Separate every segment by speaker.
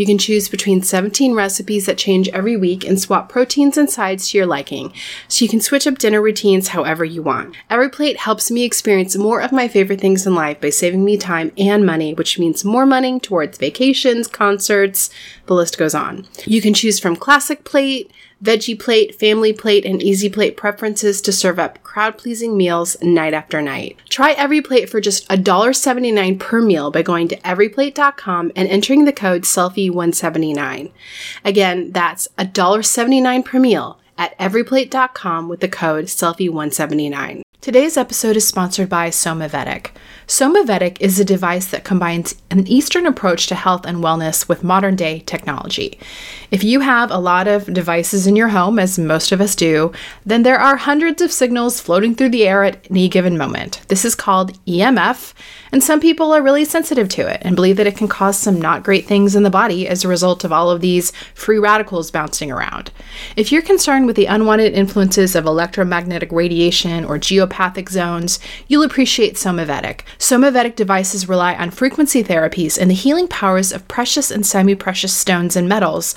Speaker 1: You can choose between 17 recipes that change every week and swap proteins and sides to your liking, so you can switch up dinner routines however you want. Every plate helps me experience more of my favorite things in life by saving me time and money, which means more money towards vacations, concerts, the list goes on. You can choose from classic plate, veggie plate, family plate, and easy plate preferences to serve up crowd pleasing meals night after night. Try EveryPlate for just $1.79 per meal by going to everyplate.com and entering the code SELFIE179. Again, that's $1.79 per meal at everyplate.com with the code SELFIE179. Today's episode is sponsored by Somavedic. Somavedic is a device that combines an Eastern approach to health and wellness with modern day technology. If you have a lot of devices in your home, as most of us do, then there are hundreds of signals floating through the air at any given moment. This is called EMF, and some people are really sensitive to it and believe that it can cause some not great things in the body as a result of all of these free radicals bouncing around. If you're concerned with the unwanted influences of electromagnetic radiation or geopathic zones, you'll appreciate Somavedic. Somavedic devices rely on frequency therapies and the healing powers of precious and semi precious stones and metals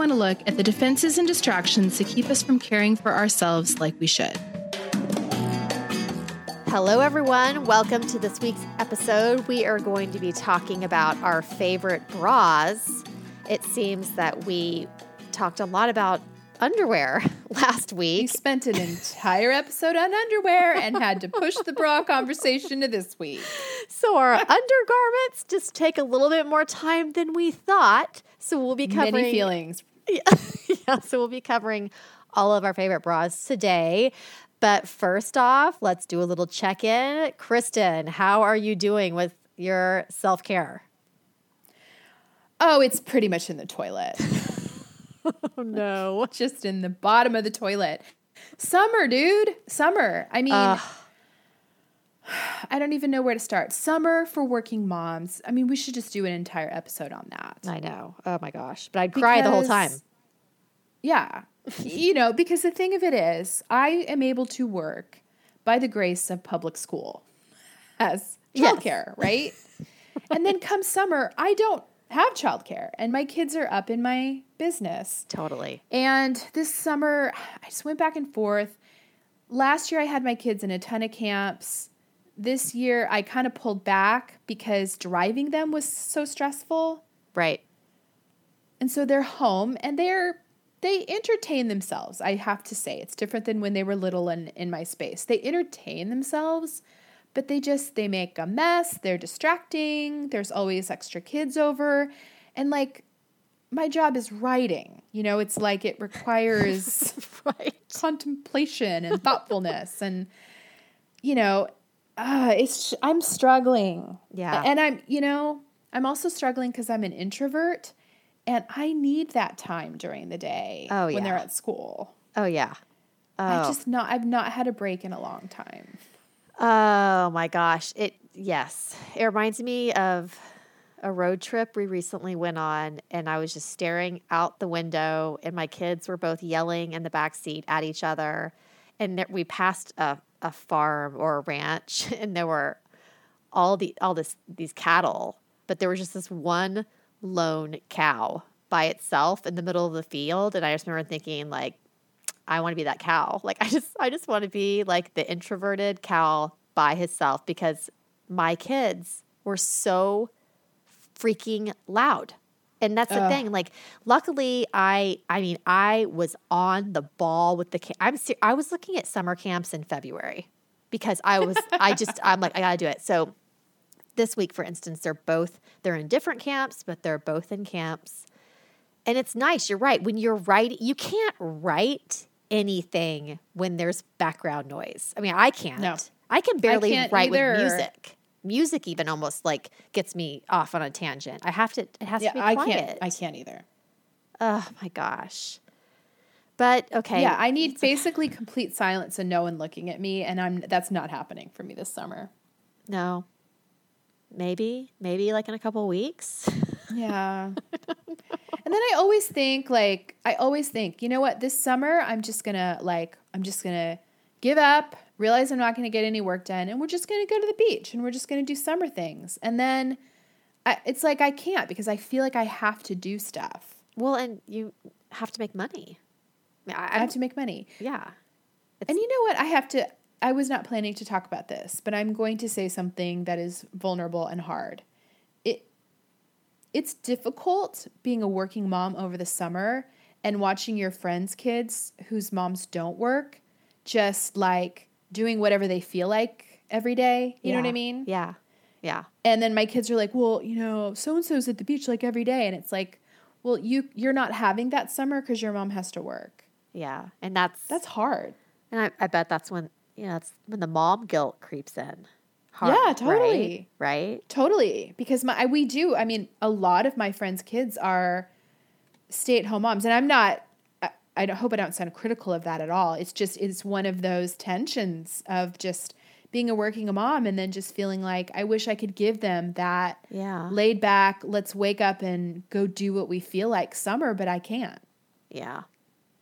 Speaker 2: want to look at the defenses and distractions that keep us from caring for ourselves like we should.
Speaker 3: Hello, everyone. Welcome to this week's episode. We are going to be talking about our favorite bras. It seems that we talked a lot about underwear last week.
Speaker 4: We spent an entire episode on underwear and had to push the bra conversation to this week.
Speaker 3: So, our undergarments just take a little bit more time than we thought. So, we'll be covering
Speaker 4: Many feelings.
Speaker 3: yeah, so we'll be covering all of our favorite bras today. But first off, let's do a little check in. Kristen, how are you doing with your self care?
Speaker 4: Oh, it's pretty much in the toilet.
Speaker 3: Oh, no.
Speaker 4: Just in the bottom of the toilet. Summer, dude. Summer. I mean,
Speaker 3: Ugh.
Speaker 4: I don't even know where to start. Summer for working moms. I mean, we should just do an entire episode on that.
Speaker 3: I know. Oh my gosh. But I'd cry the whole time.
Speaker 4: Yeah. you know, because the thing of it is, I am able to work by the grace of public school as
Speaker 3: Yes.
Speaker 4: childcare, right? and then come summer, I don't have childcare and my kids are up in my business.
Speaker 3: Totally.
Speaker 4: And this summer, I just went back and forth. Last year, I had my kids in a ton of camps.
Speaker 1: This year I kind of pulled back because driving them was so stressful.
Speaker 3: Right.
Speaker 1: And so they're home and they're they entertain themselves. I have to say, it's different than when they were little and in my space. They entertain themselves, but they just they make a mess. They're distracting. There's always extra kids over, and like my job is writing. You know, it's like it requires
Speaker 3: Right.
Speaker 1: contemplation and thoughtfulness, and you know, uh, it's I'm struggling.
Speaker 3: Yeah.
Speaker 1: and I'm you know I'm also struggling because I'm an introvert. And I need that time during the day
Speaker 3: Oh,
Speaker 1: when they're at school.
Speaker 3: Oh yeah. Oh.
Speaker 1: I just not I've not had a break in a long time.
Speaker 3: Oh my gosh. It yes. It reminds me of a road trip we recently went on and I was just staring out the window and my kids were both yelling in the back seat at each other and we passed a, a farm or a ranch and there were all the all this these cattle but there was just this one lone cow by itself in the middle of the field and I just remember thinking like I want to be that cow. Like I just I just want to be like the introverted cow by himself because my kids were so freaking loud. And that's the
Speaker 1: Ugh.
Speaker 3: thing. Like luckily I I mean I was on the ball with the I'm ser- I was looking at summer camps in February because I was I just I'm like I got to do it. So this week for instance they're both they're in different camps but they're both in camps and it's nice. You're right. When you're writing, you can't write anything when there's background noise. I mean, I can't.
Speaker 1: No.
Speaker 3: I can barely
Speaker 1: can't
Speaker 3: write
Speaker 1: either.
Speaker 3: with music. Music even almost like gets me off on a tangent. I have to. It has
Speaker 1: Yeah,
Speaker 3: to be quiet.
Speaker 1: I can't I can't either.
Speaker 3: Oh my gosh. But okay.
Speaker 1: Yeah, I need basically complete silence and no one looking at me and I'm that's not happening for me this summer.
Speaker 3: no. Maybe, maybe like in a couple weeks.
Speaker 1: Yeah. and then I always think like I always think, you know what, this summer I'm just going to like I'm just going to give up, realize I'm not going to get any work done and we're just going to go to the beach and we're just going to do summer things. And then I, it's like I can't because I feel like I have to do stuff.
Speaker 3: well, and you have to make money. I, I,
Speaker 1: I have to make money.
Speaker 3: yeah.
Speaker 1: And you know what? I have to. I was not planning to talk about this, but I'm going to say something that is vulnerable and hard. It it's difficult being a working mom over the summer and watching your friends' kids whose moms don't work just like doing whatever they feel like every day. You know what I mean?
Speaker 3: Yeah. Yeah.
Speaker 1: And then my kids are like, "Well, you know, so and so's at the beach like every day," and it's like, "Well, you you're not having that summer because your mom has to work."
Speaker 3: Yeah. And that's
Speaker 1: That's hard.
Speaker 3: And I, I bet that's when you know that's when the mom guilt creeps in. Hard,
Speaker 1: Yeah, totally.
Speaker 3: Right?
Speaker 1: Totally, because my we do. I mean, a lot of my friends' kids are stay-at-home moms, and I'm not. I, hope I don't sound critical of that at all. It's just it's one of those tensions of just being a working mom and then just feeling like I wish I could give them that
Speaker 3: Yeah.
Speaker 1: laid back. Let's wake up and go do what we feel like summer, but I can't.
Speaker 3: Yeah.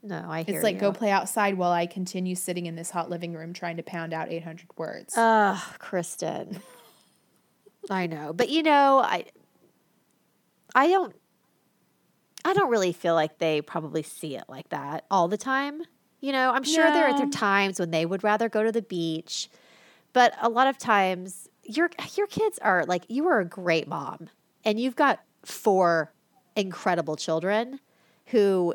Speaker 3: No, I hear
Speaker 1: It's like
Speaker 3: you.
Speaker 1: go play outside while I continue sitting in this hot living room trying to pound out 800 words.
Speaker 3: Ugh, Kristen. I know, but you know, I I don't I don't really feel like they probably see it like that all the time. You know, I'm sure there are times when they would rather go to the beach, but a lot of times your your kids are like you are a great mom and you've got four incredible children who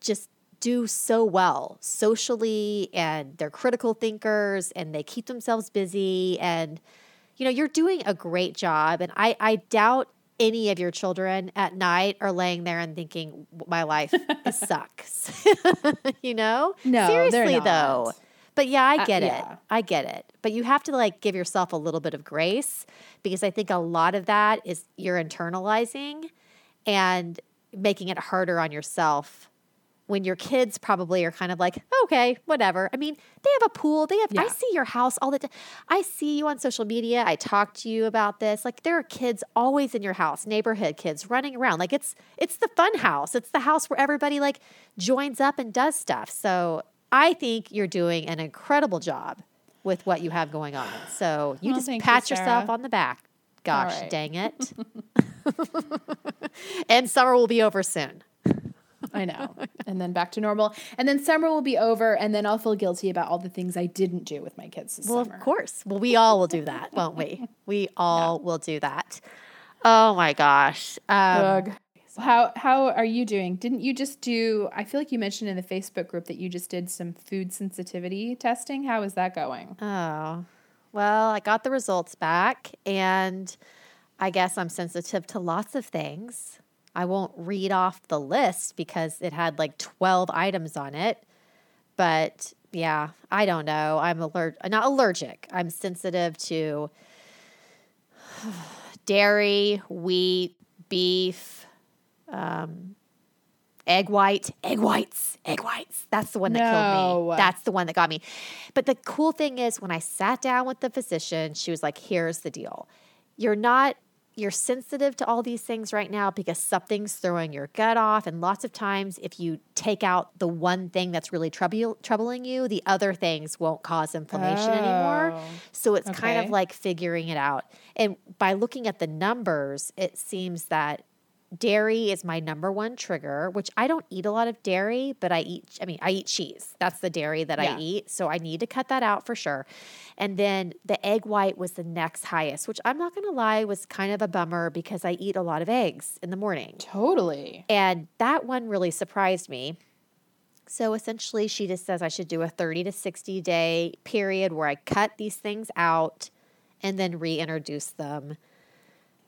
Speaker 3: just do so well socially and they're critical thinkers and they keep themselves busy and you know you're doing a great job and i i doubt any of your children at night are laying there and thinking my life sucks. You know?
Speaker 1: No,
Speaker 3: seriously though. But yeah i
Speaker 1: Uh,
Speaker 3: get it.
Speaker 1: yeah.
Speaker 3: i get it. But you have to like give yourself a little bit of grace because i think a lot of that is you're internalizing and making it harder on yourself when your kids probably are kind of like, okay, whatever. I mean, they have a pool. They have, I see your house all the time. I see you on social media. I talk to you about this. Like there are kids always in your house, neighborhood kids running around. Like it's, it's the fun house. It's the house where everybody like joins up and does stuff. So I think you're doing an incredible job with what you have going on. So you
Speaker 1: Well,
Speaker 3: just
Speaker 1: thank you,
Speaker 3: pat yourself on the back. Gosh,
Speaker 1: right.
Speaker 3: dang it. and summer will be over soon.
Speaker 1: I know. And then back to normal. And then summer will be over, and then I'll feel guilty about all the things I didn't do with my kids this
Speaker 3: Well,
Speaker 1: summer.
Speaker 3: of course. Well, we all will do that, won't we? We all will do that. Oh my gosh. Um.
Speaker 1: How how are you doing? Didn't you just do? I feel like you mentioned in the Facebook group that you just did some food sensitivity testing. How is that going?
Speaker 3: Oh, well, I got the results back, and I guess I'm sensitive to lots of things. I won't read off the list because it had like 12 items on it. But yeah, I don't know. I'm allergic, not allergic. I'm sensitive to dairy, wheat, beef, um, egg white, egg whites, egg whites. That's the one that killed me. That's the one that got me. But the cool thing is, when I sat down with the physician, she was like, "Here's the deal. You're not." You're sensitive to all these things right now because something's throwing your gut off. And lots of times, if you take out the one thing that's really trouble, troubling you, the other things won't cause inflammation anymore.
Speaker 1: Oh,
Speaker 3: So it's kind of like figuring it out. And by looking at the numbers, it seems that dairy is my number one trigger, which I don't eat a lot of dairy, but I eat, I mean, I eat cheese. That's the dairy that
Speaker 1: Yeah.
Speaker 3: I eat. So I need to cut that out for sure. And then the egg white was the next highest, which I'm not going to lie was kind of a bummer because I eat a lot of eggs in the morning.
Speaker 1: Totally.
Speaker 3: And that one really surprised me. So essentially, she just says I should do a 30 to 60 day period where I cut these things out and then reintroduce them.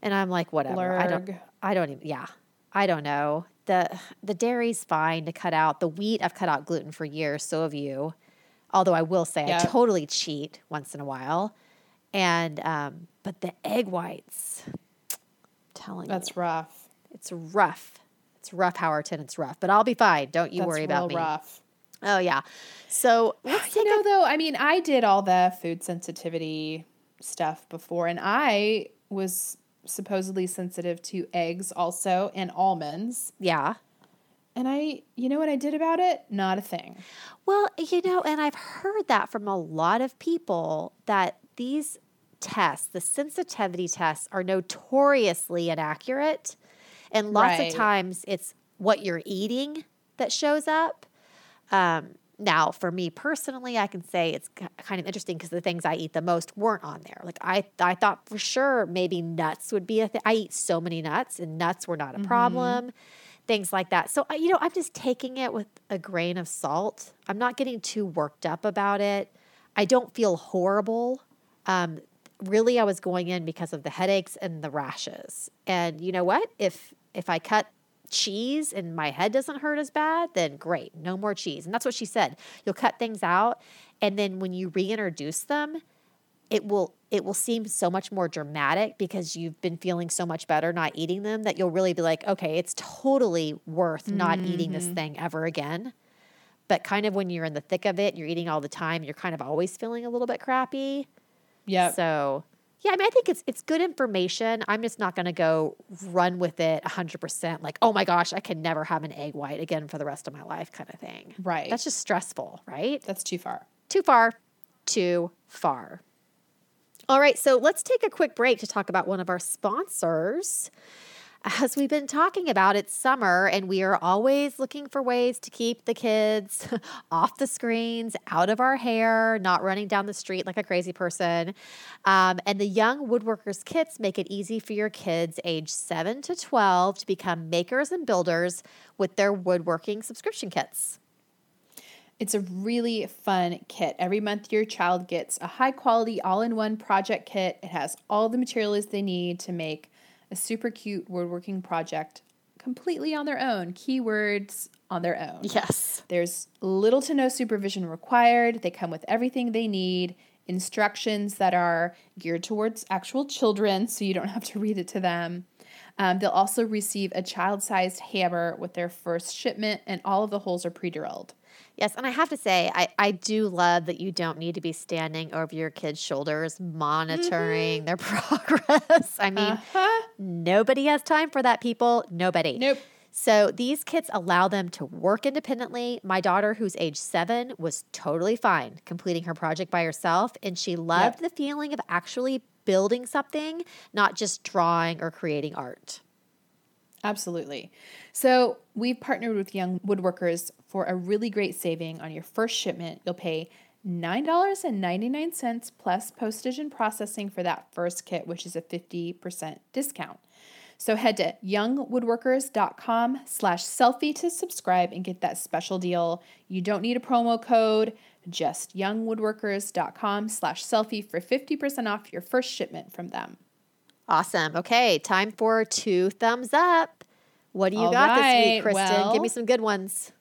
Speaker 3: And I'm like, whatever. I don't. I don't even. Yeah, I don't know. the The dairy's fine to cut out. The wheat, I've cut out gluten for years. So have you. Although I will say, I totally cheat once in a while. And um, but the egg whites, I'm telling you,
Speaker 1: That's rough.
Speaker 3: it's rough. It's rough, Howerton. It's rough, but I'll be fine. Don't you
Speaker 1: That's
Speaker 3: worry about me.
Speaker 1: rough.
Speaker 3: Oh yeah. So
Speaker 1: You know,
Speaker 3: a
Speaker 1: though, I mean, I did all the food sensitivity stuff before, and I was supposedly sensitive to eggs also and almonds.
Speaker 3: yeah.
Speaker 1: And I, you know what I did about it? Not a thing.
Speaker 3: Well, you know, and I've heard that from a lot of people that these tests, the sensitivity tests, are notoriously inaccurate. And lots
Speaker 1: Right.
Speaker 3: of times it's what you're eating that shows up. Um, now, for me personally, I can say it's kind of interesting because the things I eat the most weren't on there. Like I, I thought for sure maybe nuts would be a thing. I eat so many nuts, and nuts were not a problem. Things like that. So I- you know, I'm just taking it with a grain of salt. I'm not getting too worked up about it. I don't feel horrible. Um, really, I was going in because of the headaches and the rashes. And you know what? If if I cut cheese and my head doesn't hurt as bad, then great, no more cheese. And that's what she said. You'll cut things out, and then when you reintroduce them, it will it will seem so much more dramatic because you've been feeling so much better not eating them that you'll really be like, okay, it's totally worth not eating this mm. thing ever again. But kind of when you're in the thick of it, you're eating all the time, you're kind of always feeling a little bit crappy.
Speaker 1: Yeah.
Speaker 3: So, yeah, I mean, I think it's it's good information. I'm just not going to go run with it 100%. Like, oh my gosh, I can never have an egg white again for the rest of my life, kind of thing.
Speaker 1: Right.
Speaker 3: That's just stressful, right?
Speaker 1: That's too far.
Speaker 3: Too far, too far. All right, so let's take a quick break to talk about one of our sponsors. As we've been talking about, it's summer and we are always looking for ways to keep the kids off the screens, out of our hair, not running down the street like a crazy person. Um, and the Young Woodworkers kits make it easy for your kids age 7 to 12 to become makers and builders with their woodworking subscription kits.
Speaker 1: It's a really fun kit. Every month, your child gets a high quality, all in one project kit. It has all the materials they need to make a super cute woodworking project completely on their own, keywords on their own.
Speaker 3: Yes.
Speaker 1: There's little to no supervision required. They come with everything they need, instructions that are geared towards actual children, so you don't have to read it to them. Um, they'll also receive a child sized hammer with their first shipment, and all of the holes are pre drilled.
Speaker 3: Yes, and I have to say, I, I do love that you don't need to be standing over your kids' shoulders monitoring their progress. I mean,
Speaker 1: Uh-huh.
Speaker 3: nobody has time for that, people. Nobody.
Speaker 1: Nope.
Speaker 3: So these kits allow them to work independently. My daughter, who's age seven, was totally fine completing her project by herself, and she loved the feeling of actually building something, not just drawing or creating art.
Speaker 1: Absolutely. So we've partnered with Young Woodworkers for a really great saving on your first shipment. You'll pay $9.99 plus postage and processing for that first kit, which is a 50% discount. So head to youngwoodworkers.com slash selfie to subscribe and get that special deal. You don't need a promo code, just youngwoodworkers.com slash selfie for 50% off your first shipment from them.
Speaker 3: Awesome. Okay, time for two thumbs up. What do you
Speaker 1: All
Speaker 3: got this week, Kristen?
Speaker 1: well-
Speaker 3: Give me some good ones.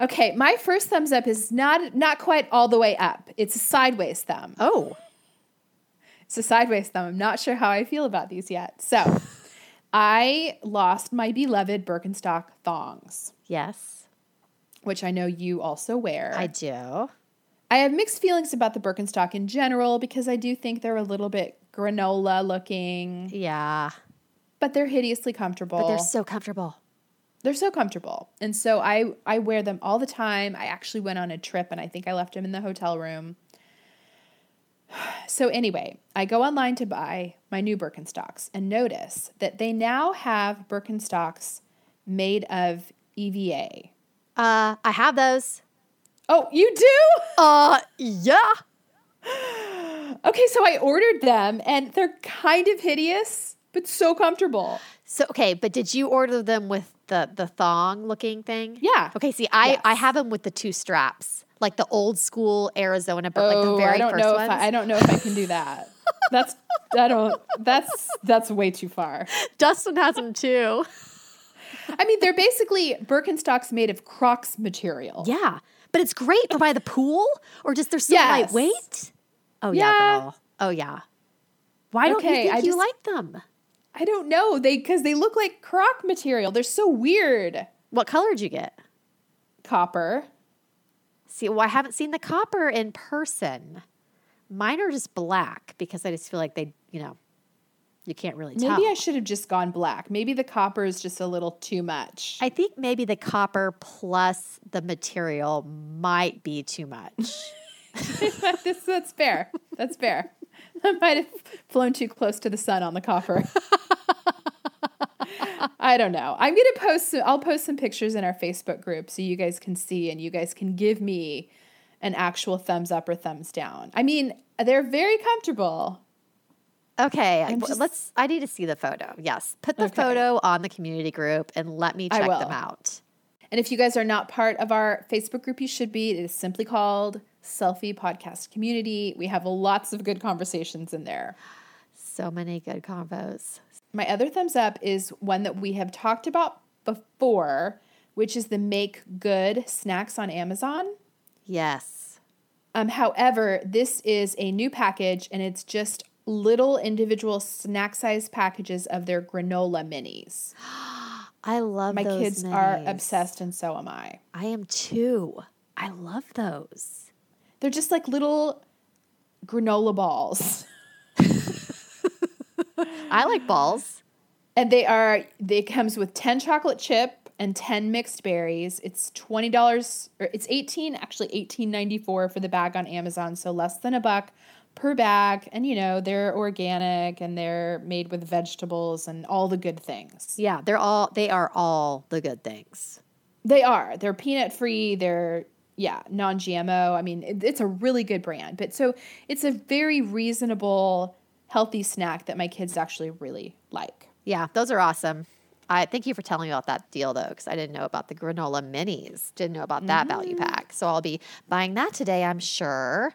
Speaker 1: Okay, my first thumbs up is not not quite all the way up. It's a sideways thumb.
Speaker 3: Oh,
Speaker 1: It's a sideways thumb. I'm not sure how I feel about these yet. So, I lost my beloved Birkenstock thongs,
Speaker 3: yes,
Speaker 1: which I know you also wear.
Speaker 3: I do.
Speaker 1: I have mixed feelings about the Birkenstock in general because I do think they're a little bit granola looking,
Speaker 3: Yeah,
Speaker 1: but they're hideously comfortable.
Speaker 3: but they're so comfortable.
Speaker 1: they're so comfortable. And so I I wear them all the time. I actually went on a trip and I think I left them in the hotel room. So anyway, I go online to buy my new Birkenstocks and notice that they now have Birkenstocks made of EVA.
Speaker 3: Uh, I have those.
Speaker 1: Oh, you do?
Speaker 3: Uh, yeah.
Speaker 1: Okay, so I ordered them and they're kind of hideous, but so comfortable.
Speaker 3: So okay, but did you order them with the the thong looking thing?
Speaker 1: Yeah.
Speaker 3: Okay, see, I I have them with the two straps, like the old school Arizona, but like the
Speaker 1: oh,
Speaker 3: very
Speaker 1: I don't
Speaker 3: first
Speaker 1: know
Speaker 3: ones.
Speaker 1: if I, I don't know if I can do that. That's I don't that's that's way too far.
Speaker 3: Dustin has them too.
Speaker 1: I mean, they're basically Birkenstocks made of Crocs material.
Speaker 3: Yeah, but it's great for by the pool, or just they're so
Speaker 1: Yes.
Speaker 3: lightweight. Oh yeah,
Speaker 1: Yeah.
Speaker 3: girl. Oh yeah. Why don't you think
Speaker 1: I
Speaker 3: you
Speaker 1: just-
Speaker 3: like them?
Speaker 1: I don't know. They because they look like Croc material. They're so weird.
Speaker 3: What color did you get?
Speaker 1: Copper.
Speaker 3: See, well, I haven't seen the copper in person. Mine are just black because I just feel like they, you know, you can't really tell.
Speaker 1: Maybe I should have just gone black. Maybe the copper is just a little too much.
Speaker 3: I think maybe the copper plus the material might be too much.
Speaker 1: this, that's fair. That's fair. I might have flown too close to the sun on the copper. I don't know. I'm gonna post. Some, I'll post some pictures in our Facebook group so you guys can see and you guys can give me an actual thumbs up or thumbs down. I mean, they're very comfortable.
Speaker 3: Okay,
Speaker 1: just-
Speaker 3: let's. I need to see the photo. Yes, put the
Speaker 1: Okay.
Speaker 3: photo on the community group and let me check them out.
Speaker 1: And if you guys are not part of our Facebook group, you should be. It is simply called Selfie Podcast Community. We have lots of good conversations in there.
Speaker 3: So many good combos.
Speaker 1: My other thumbs up is one that we have talked about before, which is the Make Good snacks on Amazon.
Speaker 3: Yes.
Speaker 1: Um, however, this is a new package and it's just little individual snack size packages of their granola minis.
Speaker 3: I love
Speaker 1: My kids are obsessed, and so am I.
Speaker 3: I am too. I love those.
Speaker 1: They're just like little granola balls.
Speaker 3: I like balls.
Speaker 1: And they are they comes with 10 chocolate chip and 10 mixed berries. It's $20 or it's 18 actually 18.94 for the bag on Amazon, so less than a buck per bag and you know, they're organic and they're made with vegetables and all the good things.
Speaker 3: Yeah, they're all. They are all the good things.
Speaker 1: They are. They're peanut free, they're yeah, non-GMO. I mean, it, it's a really good brand. But so it's a very reasonable healthy snack that my kids actually really like.
Speaker 3: Yeah, those are awesome. I thank you for telling me about that deal though, because I didn't know about the granola minis. Didn't know about that value mm-hmm. pack. So I'll be buying that today, I'm sure.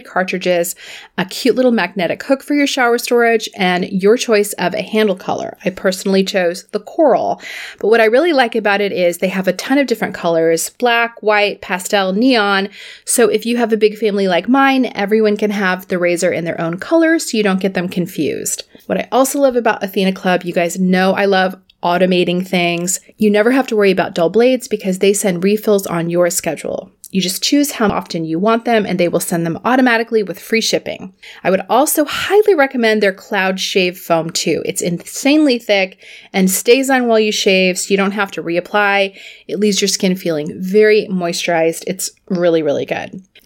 Speaker 1: cartridges, a cute little magnetic hook for your shower storage, and your choice of a handle color. I personally chose the coral. But what I really like about it is they have a ton of different colors black, white, pastel, neon. So if you have a big family like mine, everyone can have the razor in their own color so you don't get them confused. What I also love about Athena Club, you guys know I love automating things. You never have to worry about dull blades because they send refills on your schedule. You just choose how often you want them and they will send them automatically with free shipping. I would also highly recommend their Cloud Shave Foam too. It's insanely thick and stays on while you shave so you don't have to reapply. It leaves your skin feeling very moisturized. It's really, really good.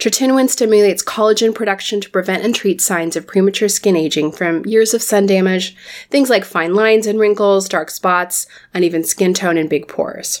Speaker 1: Tretinoin stimulates collagen production to prevent and treat signs of premature skin aging from years of sun damage, things like fine lines and wrinkles, dark spots, uneven skin tone, and big pores.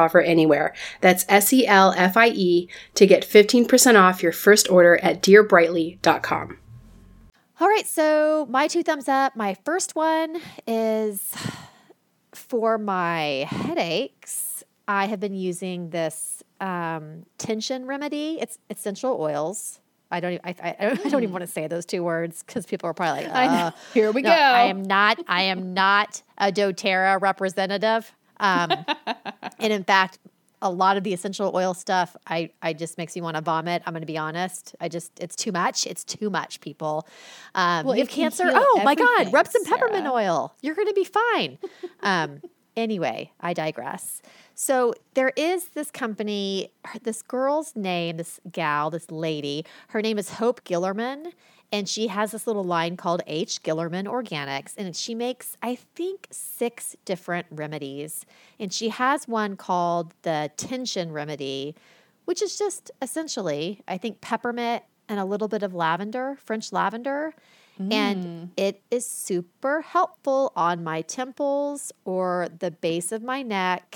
Speaker 1: anywhere. That's S E L F I E to get 15% off your first order at dearbrightly.com.
Speaker 3: All right, so my two thumbs up. My first one is for my headaches. I have been using this um, tension remedy. It's essential oils. I don't. Even, I, I, I don't even want to say those two words because people are probably like, uh,
Speaker 5: Here we
Speaker 3: no,
Speaker 5: go.
Speaker 3: I am not. I am not a DoTerra representative. Um, and in fact, a lot of the essential oil stuff, I, I just makes me want to vomit. I'm going to be honest. I just, it's too much. It's too much, people. Um,
Speaker 5: Well,
Speaker 3: you have cancer. Oh my God. Rub some peppermint
Speaker 5: Sarah.
Speaker 3: oil. You're going to be fine. um, anyway, I digress. So there is this company, this girl's name, this gal, this lady, her name is Hope Gillerman. And she has this little line called H. Gillerman Organics. And she makes, I think, six different remedies. And she has one called the Tension Remedy, which is just essentially, I think, peppermint and a little bit of lavender, French lavender. And mm. it is super helpful on my temples or the base of my neck.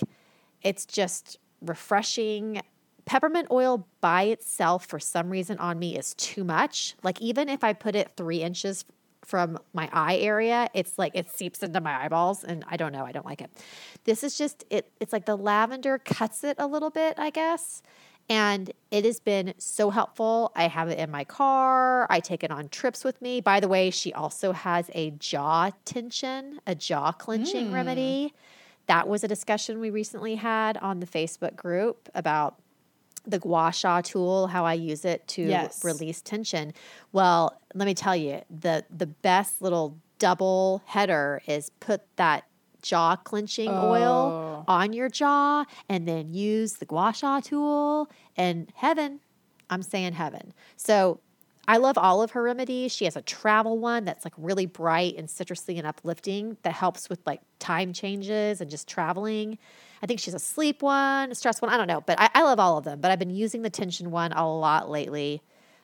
Speaker 3: It's just refreshing. Peppermint oil by itself, for some reason, on me is too much. Like, even if I put it three inches from my eye area, it's like it seeps into my eyeballs, and I don't know. I don't like it. This is just it. It's like the lavender cuts it a little bit, I guess. And it has been so helpful. I have it in my car. I take it on trips with me. By the way, she also has a jaw tension, a jaw clenching hmm. remedy that was a discussion we recently had on the Facebook group about the gua sha tool, how I use it to
Speaker 1: Yes.
Speaker 3: release tension. Well, let me tell you, the the best little double header is put that jaw clenching oil
Speaker 1: Oh.
Speaker 3: on your jaw and then use the gua sha tool and heaven. I'm saying heaven. So I love all of her remedies. She has a travel one that's like really bright and citrusy and uplifting that helps with like time changes and just traveling. I think she's a sleep one, a stress one. I don't know, but I, I love all of them. But I've been using the tension one a lot lately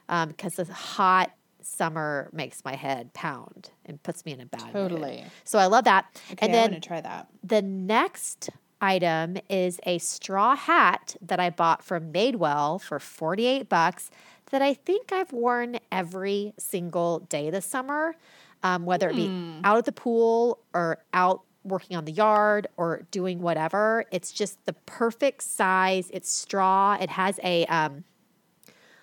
Speaker 3: because the hot summer makes my head pound and puts me in a bad mood.
Speaker 1: Totally.
Speaker 3: So I love that.
Speaker 1: Okay,
Speaker 3: and
Speaker 1: I'm going to try that.
Speaker 3: the next item is a straw hat that I bought from Madewell for 48 bucks that I think I've worn every single day this summer, um, whether it be out at the pool or out working on the yard or doing whatever. It's just the perfect size. It's straw. It has a um,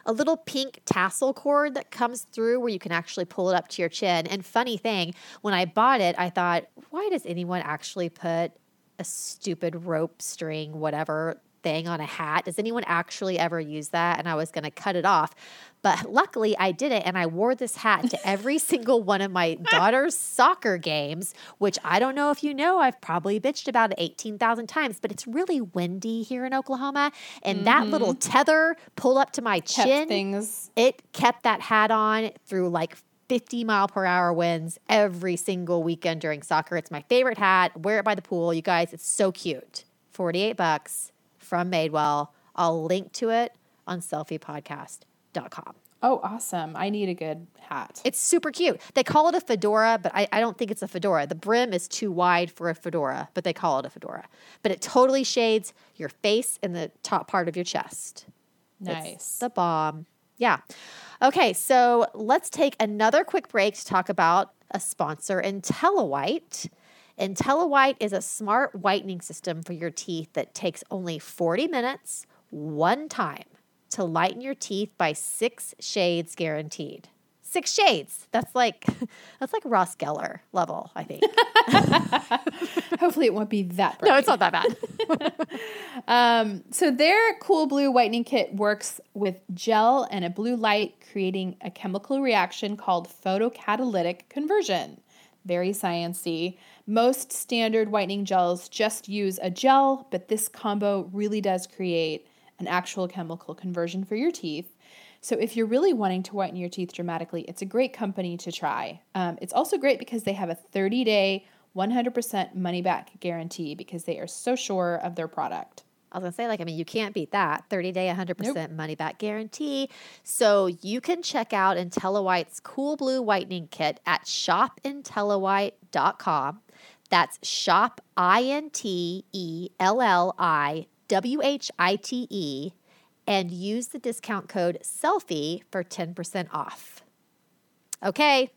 Speaker 3: a little pink tassel cord that comes through where you can actually pull it up to your chin. And funny thing, when I bought it, I thought, why does anyone actually put a stupid rope string, whatever thing on a hat? Does anyone actually ever use that? And I was going to cut it off. But luckily, I did it, and I wore this hat to every single one of my daughter's soccer games, which I don't know if you know, I've probably bitched about it 18,000 times, but it's really windy here in Oklahoma. And that mm-hmm. little tether pulled up to my
Speaker 1: Kept
Speaker 3: chin
Speaker 1: things.
Speaker 3: it kept that hat on through like 50 mile per hour winds every single weekend during soccer. It's my favorite hat. Wear it by the pool. You guys, it's so cute. 48 bucks from Madewell. I'll link to it on selfiepodcast.com.
Speaker 1: Oh, awesome. I need a good hat.
Speaker 3: It's super cute. They call it a fedora, but I, I don't think it's a fedora. The brim is too wide for a fedora, but they call it a fedora. But it totally shades your face and the top part of your chest. It's
Speaker 1: nice.
Speaker 3: the bomb. Yeah. Okay, so let's take another quick break to talk about a sponsor, in IntelliWhite. IntelliWhite is a smart whitening system for your teeth that takes only 40 minutes, one time, to lighten your teeth by six shades guaranteed. Six shades. That's like that's like Ross Geller level, I think.
Speaker 1: Hopefully, it won't be that bright.
Speaker 3: no, it's not that bad.
Speaker 1: Um, so their cool blue whitening kit works with gel and a blue light, creating a chemical reaction called photocatalytic conversion. Very sciencey. Most standard whitening gels just use a gel, but this combo really does create an actual chemical conversion for your teeth. So if you're really wanting to whiten your teeth dramatically, it's a great company to try. Um, it's also great because they have a 30 day, 100% money back guarantee because they are so sure of their product.
Speaker 3: I was gonna say, like, I mean, you can't beat that 30 day, 100% money back guarantee. So you can check out IntelliWhite's Cool Blue Whitening Kit at shopintelliwhite.com. That's shop I N T E L L I W H I T E and use the discount code SELFIE for 10% off. Okay,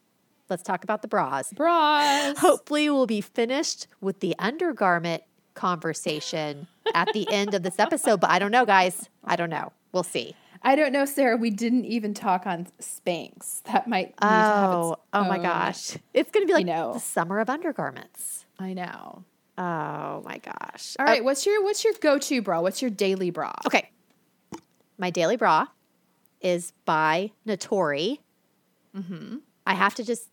Speaker 3: let's talk about the bras.
Speaker 1: Bras.
Speaker 3: Hopefully, we'll be finished with the undergarment conversation at the end of this episode. But I don't know, guys. I don't know. We'll see.
Speaker 1: I don't know, Sarah. We didn't even talk on Spanx. That might need to have
Speaker 3: Oh, oh my gosh. It's going to be like
Speaker 1: know.
Speaker 3: the summer of undergarments.
Speaker 1: I know.
Speaker 3: Oh my gosh.
Speaker 1: All right, what's your what's your go to bra? What's your daily bra?
Speaker 3: Okay. My daily bra is by Natori.
Speaker 1: Mm-hmm.
Speaker 3: I have to just,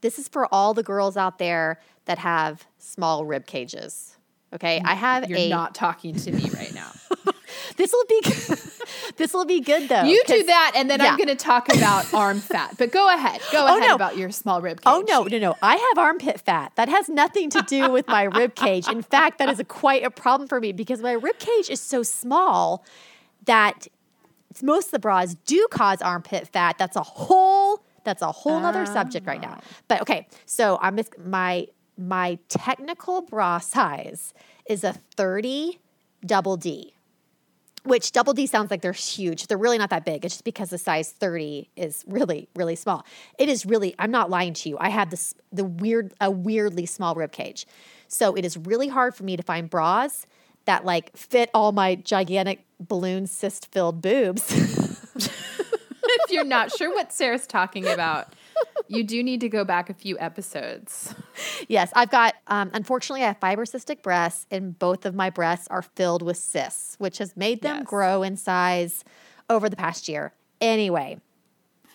Speaker 3: this is for all the girls out there that have small rib cages. Okay. I have
Speaker 1: You're
Speaker 3: a.
Speaker 1: not talking to me right now.
Speaker 3: This will be. this will be good though.
Speaker 1: you do that, and then
Speaker 3: yeah.
Speaker 1: I'm going to talk about arm fat. But go ahead. Go
Speaker 3: Oh,
Speaker 1: ahead
Speaker 3: no.
Speaker 1: about your small rib cage.
Speaker 3: Oh no, no, no! I have armpit fat. That has nothing to do with my rib cage. In fact, that is a, quite a problem for me because my rib cage is so small that most of the bras do cause armpit fat. That's a whole. That's a whole other subject right now. Ah. But okay, so I'm my my technical bra size is a 30 double D which double D sounds like they're huge. They're really not that big. It's just because the size 30 is really, really small. It is really, I'm not lying to you. I have this the weird, a weirdly small rib cage. So it is really hard for me to find bras that like fit all my gigantic balloon cyst filled boobs.
Speaker 1: if you're not sure what Sarah's talking about, you do need to go back a few episodes.
Speaker 3: yes, I've got, um, unfortunately, I have fibrocystic breasts, and both of my breasts are filled with cysts, which has made them
Speaker 1: Yes.
Speaker 3: grow in size over the past year. Anyway,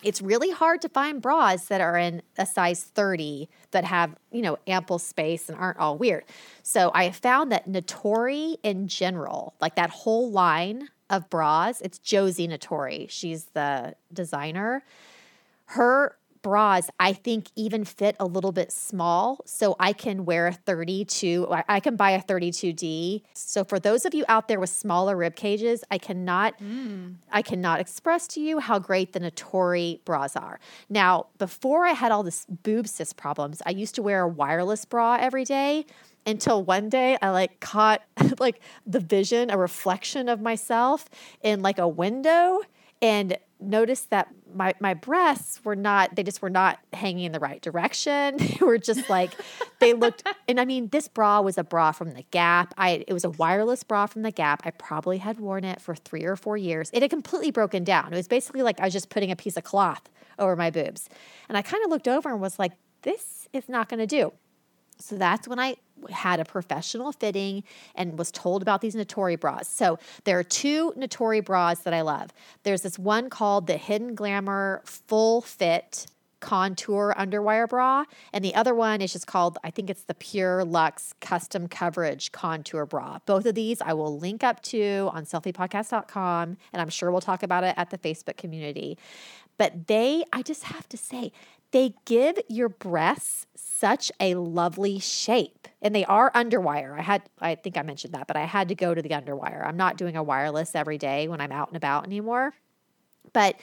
Speaker 3: it's really hard to find bras that are in a size 30 that have, you know, ample space and aren't all weird. So I found that Natori in general, like that whole line of bras, it's Josie Natori. She's the designer her bras i think even fit a little bit small. So i can wear a 32 I- can buy a 32d so for those of you out there with smaller rib cages i cannot mm. i cannot express to you how great the natori bras are. Now before i had all this boob cyst problems i used to wear a wireless bra every day until one day I like caught like the vision, a reflection of myself in like a window. And noticed that my my breasts were not they just were not hanging in the right direction. They were just like they looked and I mean this bra was a bra from the Gap. I it was a wireless bra from the Gap. I probably had worn it for 3 or 4 years. It had completely broken down. It was basically like I was just putting a piece of cloth over my boobs. And I kind of looked over and was like this is not going to do. So that's when I had a professional fitting and was told about these Natori bras. So there are two Natori bras that I love. There's this one called the Hidden Glamour Full Fit Contour Underwire Bra, and the other one is just called, I think it's the Pure Luxe Custom Coverage Contour Bra. Both of these I will link up to on selfiepodcast.com, and I'm sure we'll talk about it at the Facebook community. But they, I just have to say, they give your breasts such a lovely shape and they are underwire i had i think i mentioned that but i had to go to the underwire i'm not doing a wireless every day when i'm out and about anymore but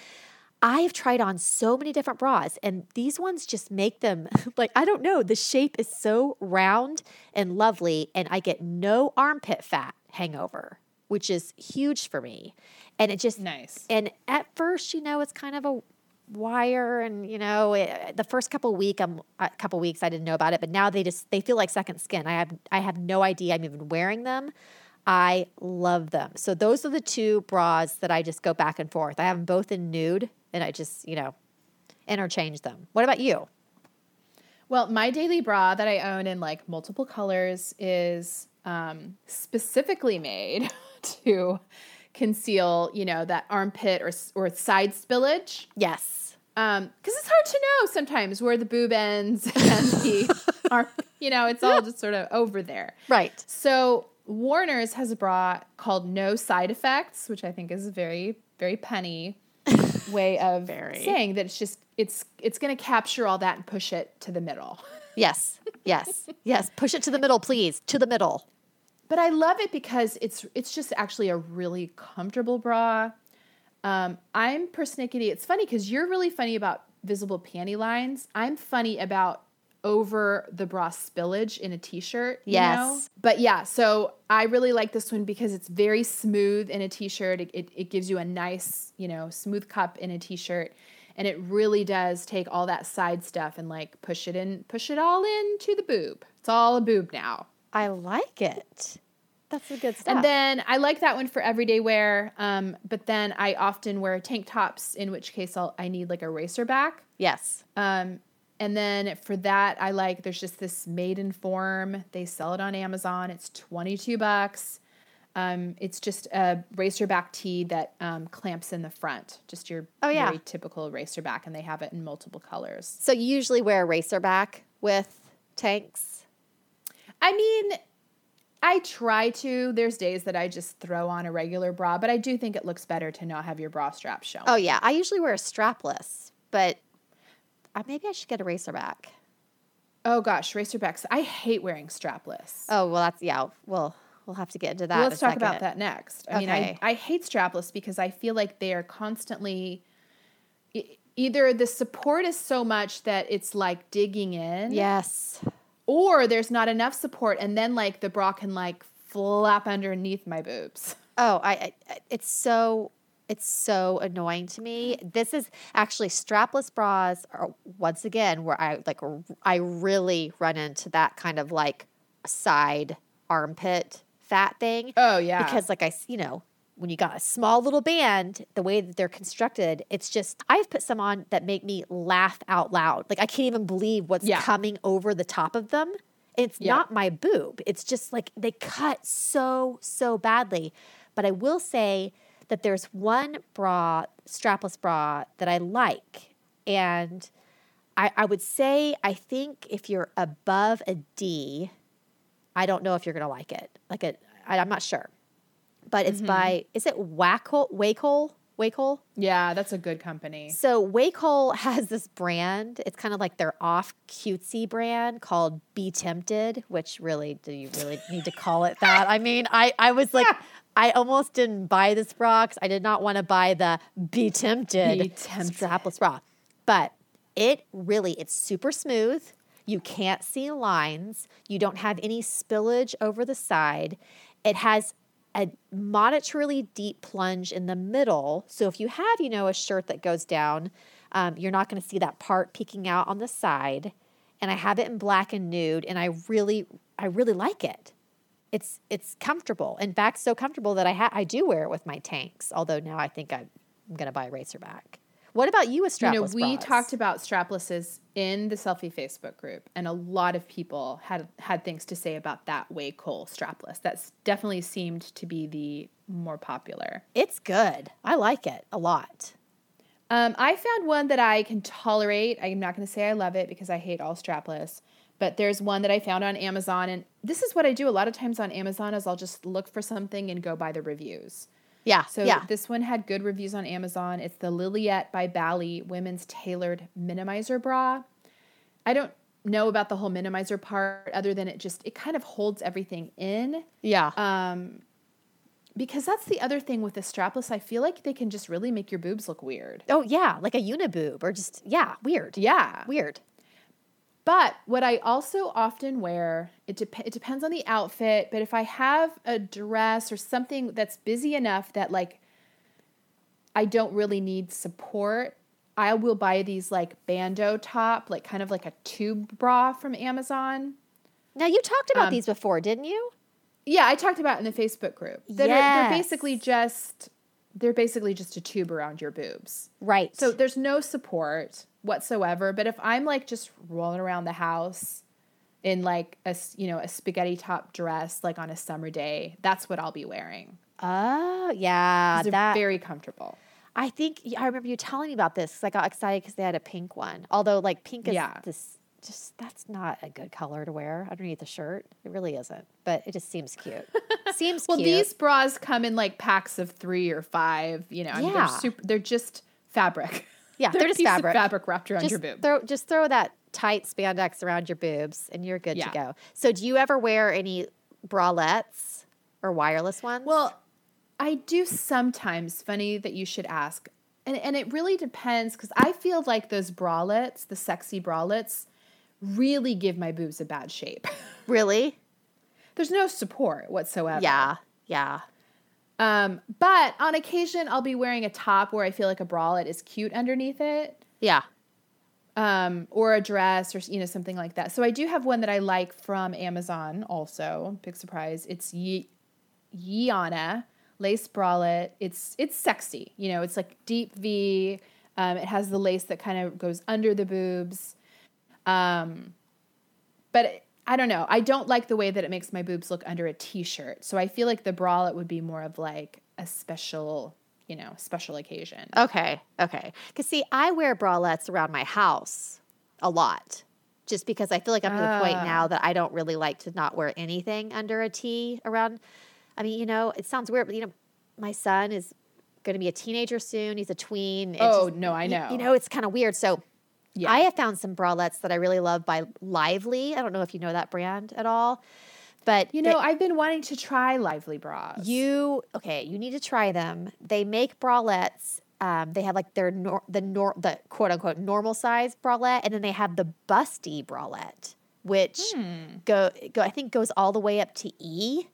Speaker 3: I've tried on so many different bras, and these ones just make them like, I don't know, the shape is so round and lovely, and I get no armpit fat hangover, which is huge for me. And it just,
Speaker 1: Nice.
Speaker 3: and at first, you know, it's kind of a wire and you know it, the first couple week I'm a couple weeks I didn't know about it but now they just they feel like second skin. I have I have no idea I'm even wearing them. I love them. So those are the two bras that I just go back and forth. I have them both in nude and I just you know interchange them. What about you?
Speaker 1: Well, my daily bra that I own in like multiple colors is um, specifically made to conceal, you know, that armpit or or side spillage.
Speaker 3: yes.
Speaker 1: Um, because it's hard to know sometimes where the boob ends and the arm, you know, it's all just sort of over there.
Speaker 3: right.
Speaker 1: So Warner's has a bra called No Side Effects, which I think is a very, very punny way of saying that it's just it's it's going to capture all that and push it to the middle.
Speaker 3: yes. Yes. Yes. Push it to the middle please. To the middle
Speaker 1: But I love it because it's it's just actually a really comfortable bra. Um, I'm persnickety. It's funny because you're really funny about visible panty lines. I'm funny about over the bra spillage in a t-shirt. you
Speaker 3: Yes.
Speaker 1: know? But yeah, so I really like this one because it's very smooth in a t-shirt. It, it, it gives you a nice, you know, smooth cup in a t-shirt. And it really does take all that side stuff and like push it in, push it all into the boob. It's all a boob now.
Speaker 3: I like it that's the good stuff
Speaker 1: And then I like that one for everyday wear. Um, but then I often wear tank tops, in which case I'll, I need like a racer back.
Speaker 3: yes
Speaker 1: Um, and then for that, I like there's just this Maidenform. They sell it on Amazon. It's 22 bucks. Um, it's just a racer back tee that um, clamps in the front, just your
Speaker 3: Oh, yeah.
Speaker 1: very typical racer back, and they have it in multiple colors.
Speaker 3: so you usually wear a racer back with tanks
Speaker 1: I mean, I try to. There's days that I just throw on a regular bra, but I do think it looks better to not have your bra strap showing.
Speaker 3: Oh yeah, I usually wear a strapless, but uh, maybe I should get a racer back.
Speaker 1: Oh gosh, racerbacks. I hate wearing strapless.
Speaker 3: Oh well, that's yeah. We'll we'll have to get into that.
Speaker 1: Well, let's talk about that next. I mean, I, I hate strapless because I feel like they are constantly either the support is so much that it's like digging in,
Speaker 3: Yes.
Speaker 1: Or there's not enough support, and then like the bra can like flap underneath my boobs.
Speaker 3: Oh, I, I it's so it's so annoying to me. This is actually strapless bras are once again where I like r- I really run into that kind of like side armpit fat thing.
Speaker 1: Oh yeah,
Speaker 3: because like I you know when you got a small little band, the way that they're constructed, it's just I've put some on that make me laugh out loud. Like I can't even believe what's
Speaker 1: Yeah.
Speaker 3: coming over the top of them. It's
Speaker 1: Yeah.
Speaker 3: not my boob. It's just like they cut so so badly. But I will say that there's one bra, strapless bra that I like. And I, I would say I think if you're above a D, I don't know if you're gonna like it. Like a, I, I'm not sure, but it's mm-hmm. by is it Wackhole Wacoal Wacoal?
Speaker 1: Yeah, that's a good company.
Speaker 3: So Wacoal has this brand. It's kind of like their off cutesy brand called Be Tempted, which really do you really need to call it that? I mean, I I was like. I almost didn't buy this bra I did not want to buy the Be Tempted,
Speaker 1: Be Tempted.
Speaker 3: strapless bra. But it really, it's super smooth. You can't see lines. You don't have any spillage over the side. It has a monetarily deep plunge in the middle. So if you have, you know, a shirt that goes down, um, you're not going to see that part peeking out on the side. And I have it in black and nude, and I really, I really like it. It's it's comfortable. In fact, so comfortable that I ha- I do wear it with my tanks. Although now I think I'm, I'm going to buy a racerback. What about you with strapless
Speaker 1: You know, we
Speaker 3: bras?
Speaker 1: talked about straplesses in the selfie Facebook group, and a lot of people had had things to say about that Wacoal strapless. That's definitely seemed to be the more popular.
Speaker 3: It's good. I like it a lot.
Speaker 1: Um, I found one that I can tolerate. I'm not going to say I love it because I hate all strapless, but there's one that I found on Amazon, and this is what I do a lot of times on Amazon is I'll just look for something and go by the reviews.
Speaker 3: Yeah.
Speaker 1: So
Speaker 3: yeah.
Speaker 1: this one had good reviews on Amazon. It's the Lilyette by Bali Women's Tailored Minimizer Bra. I don't know about the whole minimizer part other than it just it kind of holds everything in.
Speaker 3: yeah.
Speaker 1: Um because that's the other thing with the strapless. I feel like they can just really make your boobs look weird.
Speaker 3: oh yeah, like a uniboob or just yeah, weird.
Speaker 1: Yeah.
Speaker 3: Weird.
Speaker 1: But what I also often wear, it, dep- it depends on the outfit, but if I have a dress or something that's busy enough that like I don't really need support, I will buy these like bandeau top, like kind of like a tube bra from Amazon.
Speaker 3: Now you talked about
Speaker 1: Um,
Speaker 3: these before, didn't you?
Speaker 1: Yeah, I talked about it in the Facebook group. That are, they're basically just they're basically just a tube around your boobs.
Speaker 3: Right.
Speaker 1: So there's no support whatsoever. But if I'm like just rolling around the house in like a you know a spaghetti top dress, like on a summer day, that's what I'll be wearing.
Speaker 3: oh yeah,
Speaker 1: They're
Speaker 3: that
Speaker 1: very comfortable.
Speaker 3: I think I remember you telling me about this. 'cause I got excited because they had a pink one. Although like pink is
Speaker 1: Yeah.
Speaker 3: this just that's not a good color to wear underneath the shirt. It really isn't. But it just seems cute. seems
Speaker 1: Well,
Speaker 3: cute.
Speaker 1: these bras come in like packs of three or five. You know, I mean,
Speaker 3: Yeah.
Speaker 1: they're super. They're just fabric.
Speaker 3: Yeah, they're just fabric.
Speaker 1: fabric wrapped around
Speaker 3: just
Speaker 1: your boob.
Speaker 3: throw just throw that tight spandex around your boobs and you're good
Speaker 1: Yeah.
Speaker 3: to go. So do you ever wear any bralettes or wireless ones?
Speaker 1: Well, I do sometimes. Funny that you should ask. And, and it really depends because I feel like those bralettes, the sexy bralettes, really give my boobs a bad shape.
Speaker 3: really?
Speaker 1: There's no support whatsoever.
Speaker 3: Yeah. Yeah.
Speaker 1: Um, but on occasion, I'll be wearing a top where I feel like a bralette is cute underneath it,
Speaker 3: Yeah.
Speaker 1: um, or a dress, or you know something like that. So I do have one that I like from Amazon. Also, big surprise. It's Ye- YIANNA lace bralette. It's it's sexy. You know, it's like deep V. Um, it has the lace that kind of goes under the boobs. Um, but I don't know. I don't like the way that it makes my boobs look under a t-shirt. So I feel like the bralette would be more of like a special, you know, special occasion.
Speaker 3: Okay. Okay. Because see, I wear bralettes around my house a lot, just because I feel like I'm to the point
Speaker 1: Ah.
Speaker 3: now that I don't really like to not wear anything under a T around. I mean, you know, it sounds weird, but you know, my son is going to be a teenager soon. He's a tween. It
Speaker 1: Oh,
Speaker 3: just-
Speaker 1: no, I know.
Speaker 3: You know, it's kind of weird. So.
Speaker 1: Yeah.
Speaker 3: I have found some bralettes that I really love by Lively. I don't know if you know that brand at all, but
Speaker 1: You
Speaker 3: they-
Speaker 1: know, I've been wanting to try Lively bras.
Speaker 3: you okay? You need to try them. They make bralettes. Um, they have like their nor- the nor- the quote unquote normal size bralette, and then they have the busty bralette, which go go I think goes all the way up to E.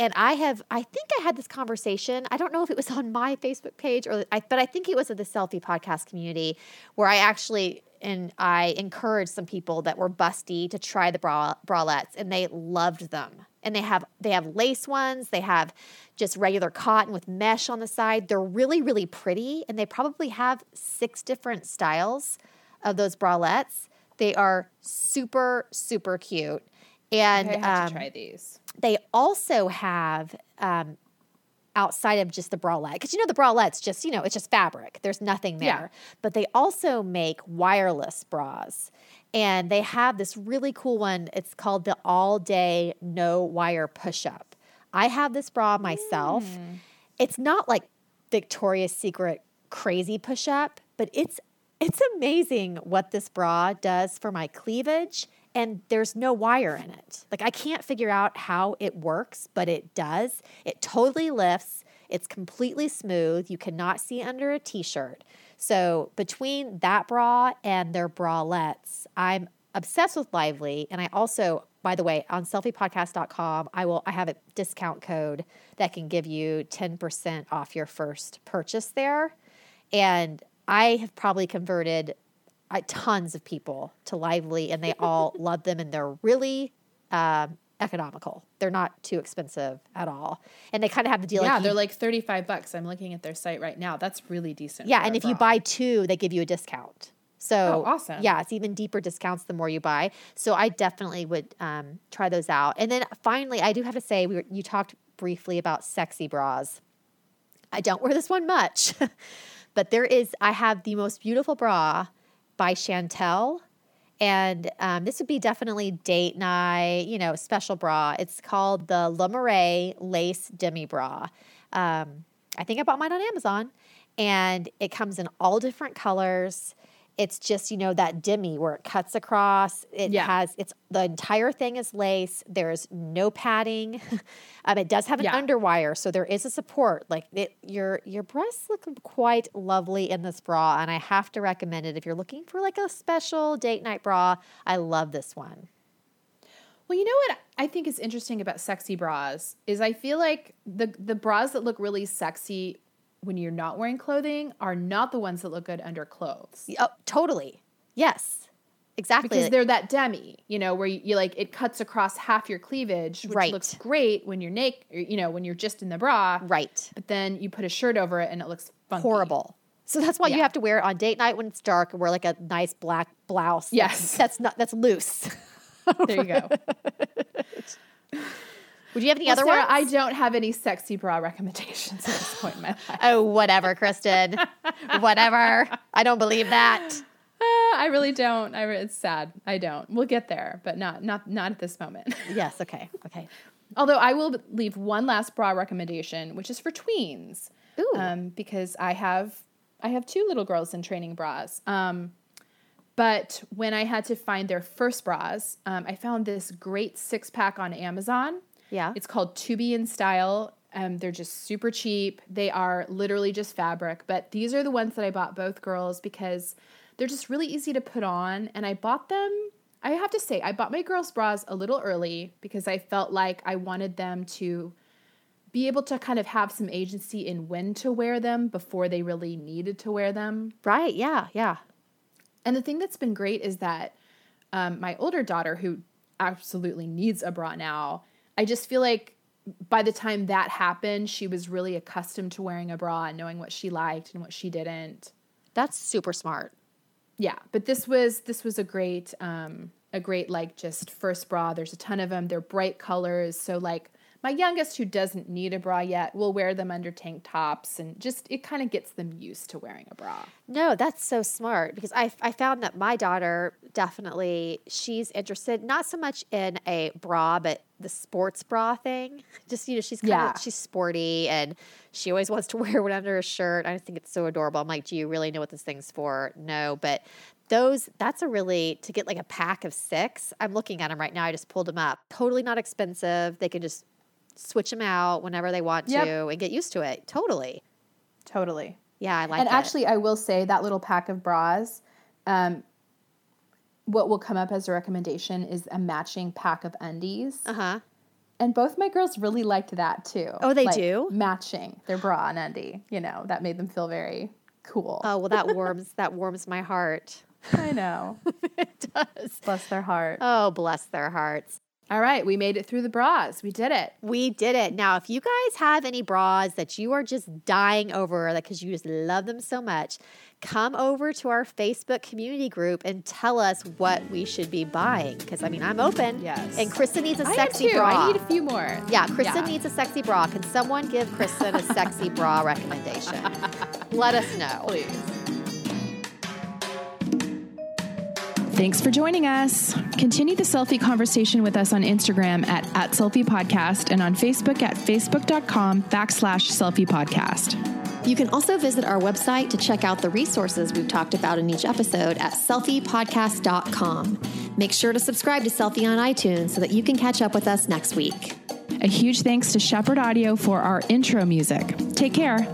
Speaker 3: And I have I think I had this conversation. I don't know if it was on my Facebook page or I, but I think it was at the selfie podcast community where I actually and I encouraged some people that were busty to try the bra- bralettes, and they loved them. and they have they have lace ones, they have just regular cotton with mesh on the side. They're really really pretty and they probably have six different styles of those bralettes. They are super super cute. And
Speaker 1: I have
Speaker 3: um,
Speaker 1: to try these.
Speaker 3: they also have um, outside of just the bralette because you know the bralette's just you know it's just fabric. There's nothing there.
Speaker 1: Yeah.
Speaker 3: but they also make wireless bras. And they have this really cool one. It's called the all day no wire push up i have this bra myself. Hmm. It's not like victoria's secret crazy push up but it's it's amazing what this bra does for my cleavage and there's no wire in it. Like I can't figure out how it works, but it does. It totally lifts. It's completely smooth. You cannot see under a t-shirt. So between that bra and their bralettes, I'm obsessed with Lively and I also by the way, on selfiepodcast.com, I will I have a discount code that can give you 10% off your first purchase there. And I have probably converted uh, tons of people to Lively, and they all love them, and they're really um, economical. They're not too expensive at all, and they kind of have the deal.
Speaker 1: yeah,
Speaker 3: like
Speaker 1: they're
Speaker 3: you-
Speaker 1: like 35 bucks. I'm looking at their site right now. That's really decent.
Speaker 3: yeah, and if you buy two, they give you a discount. So
Speaker 1: Oh, awesome.
Speaker 3: Yeah, it's even deeper discounts the more you buy. So I definitely would um, try those out. And then finally, I do have to say, we were, you talked briefly about sexy bras. I don't wear this one much, but there is. I have the most beautiful bra by Chantelle, and um, this would be definitely date night. You know, special bra. It's called the Le Marais Lace Demi Bra. Um, I think I bought mine on Amazon, and it comes in all different colors. It's just you know that demi where it cuts across. It
Speaker 1: Yeah.
Speaker 3: has it's the entire thing is lace. There's no padding. um, it does have an
Speaker 1: Yeah.
Speaker 3: underwire, so there is a support. Like it, your your breasts look quite lovely in this bra, and I have to recommend it if you're looking for like a special date night bra. I love this one.
Speaker 1: Well, you know what I think is interesting about sexy bras is I feel like the the bras that look really sexy when you're not wearing clothing are not the ones that look good under clothes.
Speaker 3: Oh, totally. Yes, exactly.
Speaker 1: Because they're that demi, you know, where you, you like it cuts across half your cleavage, which
Speaker 3: Right.
Speaker 1: looks great when you're naked, you know, when you're just in the bra.
Speaker 3: right.
Speaker 1: But then you put a shirt over it and it looks funky.
Speaker 3: horrible. So that's why you have to wear it on date night when it's dark and wear like a nice black blouse. that's-
Speaker 1: Yes.
Speaker 3: That's, not that's loose.
Speaker 1: There you go.
Speaker 3: Would you have any
Speaker 1: Well,
Speaker 3: other
Speaker 1: Sarah,
Speaker 3: ones?
Speaker 1: I don't have any sexy bra recommendations at this point in my life.
Speaker 3: Oh, whatever, Kristen. whatever. I don't believe that.
Speaker 1: Uh, I really don't. I it's sad. I don't. We'll get there, but not not not at this moment.
Speaker 3: Yes, okay. Okay.
Speaker 1: Although I will leave one last bra recommendation, which is for tweens,
Speaker 3: Ooh.
Speaker 1: um, because I have I have two little girls in training bras. Um, but when I had to find their first bras, um, I found this great six pack on Amazon.
Speaker 3: Yeah.
Speaker 1: It's called To Be in Style. Um, they're just super cheap. They are literally just fabric, but these are the ones that I bought both girls because they're just really easy to put on. And I bought them, I have to say, I bought my girls' bras a little early because I felt like I wanted them to be able to kind of have some agency in when to wear them before they really needed to wear them.
Speaker 3: right. Yeah. Yeah.
Speaker 1: And the thing that's been great is that um, my older daughter, who absolutely needs a bra now, I just feel like by the time that happened, she was really accustomed to wearing a bra and knowing what she liked and what she didn't.
Speaker 3: That's super smart.
Speaker 1: Yeah, but this was this was a great um, a great like just first bra. There's a ton of them. They're bright colors, so like my youngest who doesn't need a bra yet will wear them under tank tops and just it kind of gets them used to wearing a bra.
Speaker 3: No, that's so smart because I, I found that my daughter definitely she's interested not so much in a bra but the sports bra thing. Just you know she's kind
Speaker 1: Yeah.
Speaker 3: of she's sporty and she always wants to wear one under a shirt. I think it's so adorable. I'm like, do you really know what this thing's for? No, but those that's a really to get like a pack of six. I'm looking at them right now. I just pulled them up. Totally not expensive. They can just switch them out whenever they want
Speaker 1: Yep.
Speaker 3: to and get used to it. Totally.
Speaker 1: Totally.
Speaker 3: Yeah, I like that.
Speaker 1: and
Speaker 3: it.
Speaker 1: actually, I will say that little pack of bras, um, what will come up as a recommendation is a matching pack of undies.
Speaker 3: uh huh.
Speaker 1: And both my girls really liked that too.
Speaker 3: Oh, they
Speaker 1: Like,
Speaker 3: do?
Speaker 1: Matching their bra and undie. You know, that made them feel very cool.
Speaker 3: Oh well, that warms that warms my heart.
Speaker 1: I know.
Speaker 3: it does.
Speaker 1: Bless their heart.
Speaker 3: Oh, bless their hearts.
Speaker 1: All right, we made it through the bras. We did it.
Speaker 3: We did it. Now, if you guys have any bras that you are just dying over because you just love them so much, come over to our Facebook community group and tell us what we should be buying. Because I mean, I'm open.
Speaker 1: Yes.
Speaker 3: And Kristen needs a
Speaker 1: I
Speaker 3: sexy bra.
Speaker 1: I need a few more.
Speaker 3: yeah, Kristen
Speaker 1: Yeah.
Speaker 3: needs a sexy bra. Can someone give Kristen a sexy bra recommendation? Let us know.
Speaker 1: Please. Thanks for joining us. Continue the selfie conversation with us on Instagram at, at selfie podcast and on Facebook at facebook.com backslash selfie podcast.
Speaker 6: You can also visit our website to check out the resources we've talked about in each episode at selfiepodcast.com. Make sure to subscribe to Selfie on iTunes so that you can catch up with us next week.
Speaker 1: A huge thanks to Shepherd Audio for our intro music. Take care.